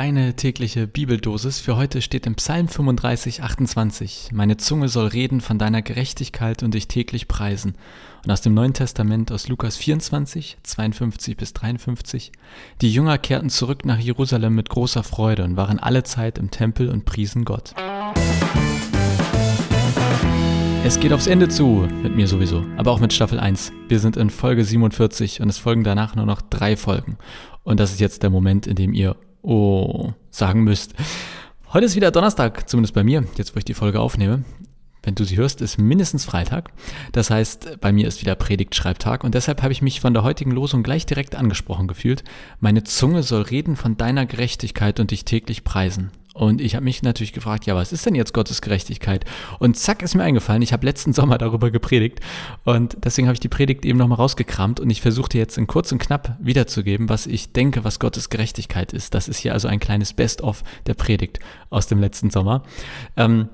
Deine tägliche Bibeldosis für heute steht im Psalm 35, 28. Meine Zunge soll reden von deiner Gerechtigkeit und dich täglich preisen. Und aus dem Neuen Testament aus Lukas 24, 52 bis 53. Die Jünger kehrten zurück nach Jerusalem mit großer Freude und waren alle Zeit im Tempel und priesen Gott. Es geht aufs Ende zu, mit mir sowieso, aber auch mit Staffel 1. Wir sind in Folge 47 und es folgen danach nur noch drei Folgen. Und das ist jetzt der Moment, in dem ihr Oh sagen müsst. Heute ist wieder Donnerstag, zumindest bei mir, jetzt wo ich die Folge aufnehme. Wenn du sie hörst, ist mindestens Freitag. Das heißt, bei mir ist wieder Predigtschreibtag und deshalb habe ich mich von der heutigen Losung gleich direkt angesprochen gefühlt. Meine Zunge soll reden von deiner Gerechtigkeit und dich täglich preisen. Und ich habe mich natürlich gefragt, ja, was ist denn jetzt Gottes Gerechtigkeit? Und zack ist mir eingefallen, ich habe letzten Sommer darüber gepredigt und deswegen habe ich die Predigt eben nochmal rausgekramt und ich versuchte jetzt in kurz und knapp wiederzugeben, was ich denke, was Gottes Gerechtigkeit ist. Das ist hier also ein kleines Best-of der Predigt aus dem letzten Sommer. Ähm,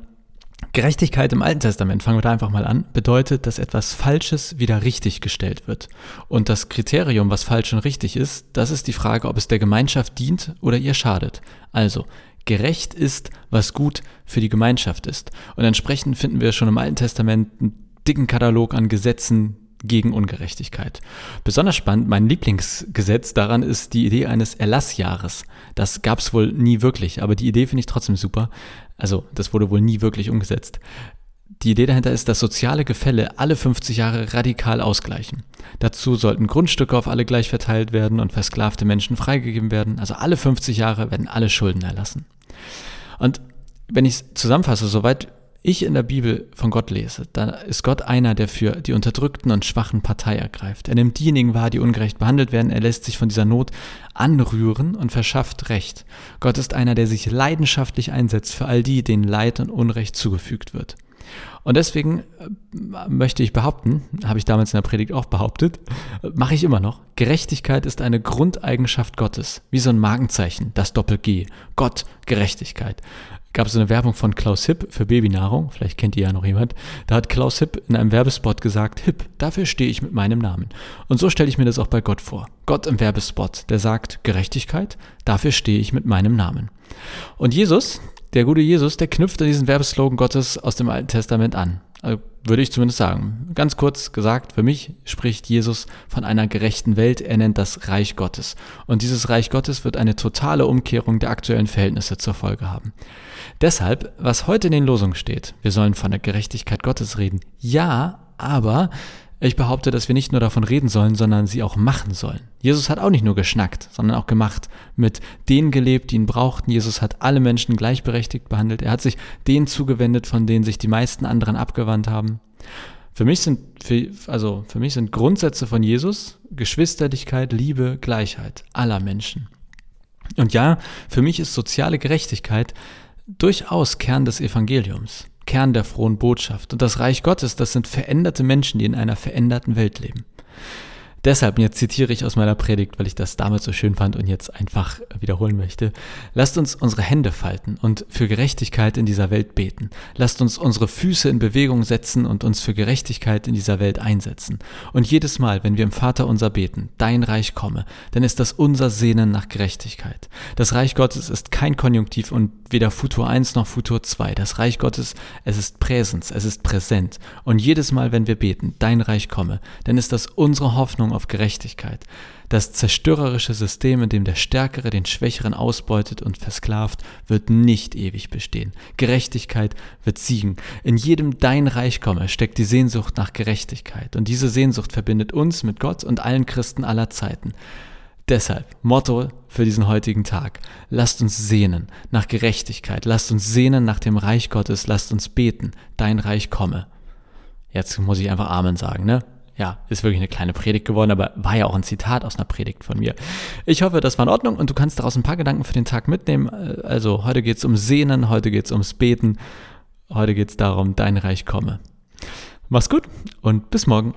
Gerechtigkeit im Alten Testament, fangen wir da einfach mal an, bedeutet, dass etwas Falsches wieder richtig gestellt wird. Und das Kriterium, was falsch und richtig ist, das ist die Frage, ob es der Gemeinschaft dient oder ihr schadet. Also, gerecht ist, was gut für die Gemeinschaft ist. Und entsprechend finden wir schon im Alten Testament einen dicken Katalog an Gesetzen gegen Ungerechtigkeit. Besonders spannend, mein Lieblingsgesetz daran ist die Idee eines Erlassjahres. Das gab es wohl nie wirklich, aber die Idee finde ich trotzdem super. Also, das wurde wohl nie wirklich umgesetzt. Die Idee dahinter ist, dass soziale Gefälle alle 50 Jahre radikal ausgleichen. Dazu sollten Grundstücke auf alle gleich verteilt werden und versklavte Menschen freigegeben werden. Also alle 50 Jahre werden alle Schulden erlassen. Und wenn ich es zusammenfasse, soweit ich in der Bibel von Gott lese, dann ist Gott einer, der für die Unterdrückten und Schwachen Partei ergreift. Er nimmt diejenigen wahr, die ungerecht behandelt werden, er lässt sich von dieser Not anrühren und verschafft Recht. Gott ist einer, der sich leidenschaftlich einsetzt für all die, denen Leid und Unrecht zugefügt wird. Und deswegen äh, möchte ich behaupten, habe ich damals in der Predigt auch behauptet, mache ich immer noch, Gerechtigkeit ist eine Grundeigenschaft Gottes, wie so ein Markenzeichen, das Doppel-G. Gott, Gerechtigkeit. Gab es so eine Werbung von Klaus Hipp für Babynahrung, vielleicht kennt ihr ja noch jemand. Da hat Klaus Hipp in einem Werbespot gesagt, Hipp, dafür stehe ich mit meinem Namen. Und so stelle ich mir das auch bei Gott vor. Gott im Werbespot, der sagt, Gerechtigkeit, dafür stehe ich mit meinem Namen. Und Jesus, der gute Jesus, der knüpft an diesen Werbeslogan Gottes aus dem Alten Testament an. Also würde ich zumindest sagen. Ganz kurz gesagt, für mich spricht Jesus von einer gerechten Welt. Er nennt das Reich Gottes. Und dieses Reich Gottes wird eine totale Umkehrung der aktuellen Verhältnisse zur Folge haben. Deshalb, was heute in den Losungen steht, wir sollen von der Gerechtigkeit Gottes reden. Ja, aber ich behaupte, dass wir nicht nur davon reden sollen, sondern sie auch machen sollen. Jesus hat auch nicht nur geschnackt, sondern auch gemacht, mit denen gelebt, die ihn brauchten. Jesus hat alle Menschen gleichberechtigt behandelt. Er hat sich denen zugewendet, von denen sich die meisten anderen abgewandt haben. Für mich sind, also für mich sind Grundsätze von Jesus Geschwisterlichkeit, Liebe, Gleichheit aller Menschen. Und ja, für mich ist soziale Gerechtigkeit durchaus Kern des Evangeliums. Kern der frohen Botschaft. Und das Reich Gottes, das sind veränderte Menschen, die in einer veränderten Welt leben. Deshalb, jetzt zitiere ich aus meiner Predigt, weil ich das damals so schön fand und jetzt einfach wiederholen möchte. Lasst uns unsere Hände falten und für Gerechtigkeit in dieser Welt beten. Lasst uns unsere Füße in Bewegung setzen und uns für Gerechtigkeit in dieser Welt einsetzen. Und jedes Mal, wenn wir im Vater unser beten, dein Reich komme, dann ist das unser Sehnen nach Gerechtigkeit. Das Reich Gottes ist kein Konjunktiv und weder Futur 1 noch Futur 2. Das Reich Gottes, es ist Präsens, es ist präsent. Und jedes Mal, wenn wir beten, dein Reich komme, dann ist das unsere Hoffnung auf Gerechtigkeit. Das zerstörerische System, in dem der Stärkere den Schwächeren ausbeutet und versklavt, wird nicht ewig bestehen. Gerechtigkeit wird siegen. In jedem Dein Reich komme steckt die Sehnsucht nach Gerechtigkeit. Und diese Sehnsucht verbindet uns mit Gott und allen Christen aller Zeiten. Deshalb, Motto für diesen heutigen Tag. Lasst uns sehnen nach Gerechtigkeit. Lasst uns sehnen nach dem Reich Gottes. Lasst uns beten. Dein Reich komme. Jetzt muss ich einfach Amen sagen, ne? Ja, ist wirklich eine kleine Predigt geworden, aber war ja auch ein Zitat aus einer Predigt von mir. Ich hoffe, das war in Ordnung und du kannst daraus ein paar Gedanken für den Tag mitnehmen. Also heute geht es um Sehnen, heute geht es ums Beten, heute geht es darum, dein Reich komme. Mach's gut und bis morgen.